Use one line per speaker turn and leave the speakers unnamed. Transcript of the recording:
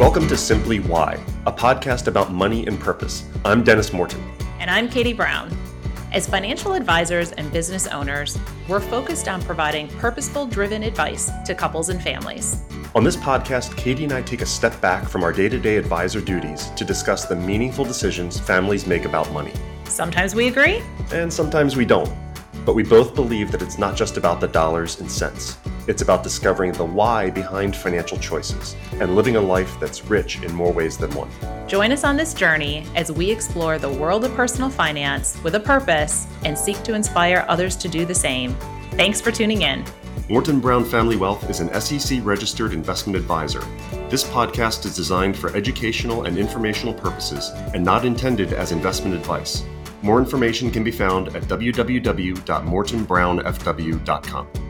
Welcome to Simply Why, a podcast about money and purpose. I'm Dennis Morton.
And I'm Katie Brown. As financial advisors and business owners, we're focused on providing purposeful driven advice to couples and families.
On this podcast, Katie and I take a step back from our day to day advisor duties to discuss the meaningful decisions families make about money.
Sometimes we agree,
and sometimes we don't. But we both believe that it's not just about the dollars and cents. It's about discovering the why behind financial choices and living a life that's rich in more ways than one.
Join us on this journey as we explore the world of personal finance with a purpose and seek to inspire others to do the same. Thanks for tuning in.
Morton Brown Family Wealth is an SEC registered investment advisor. This podcast is designed for educational and informational purposes and not intended as investment advice. More information can be found at www.mortonbrownfw.com.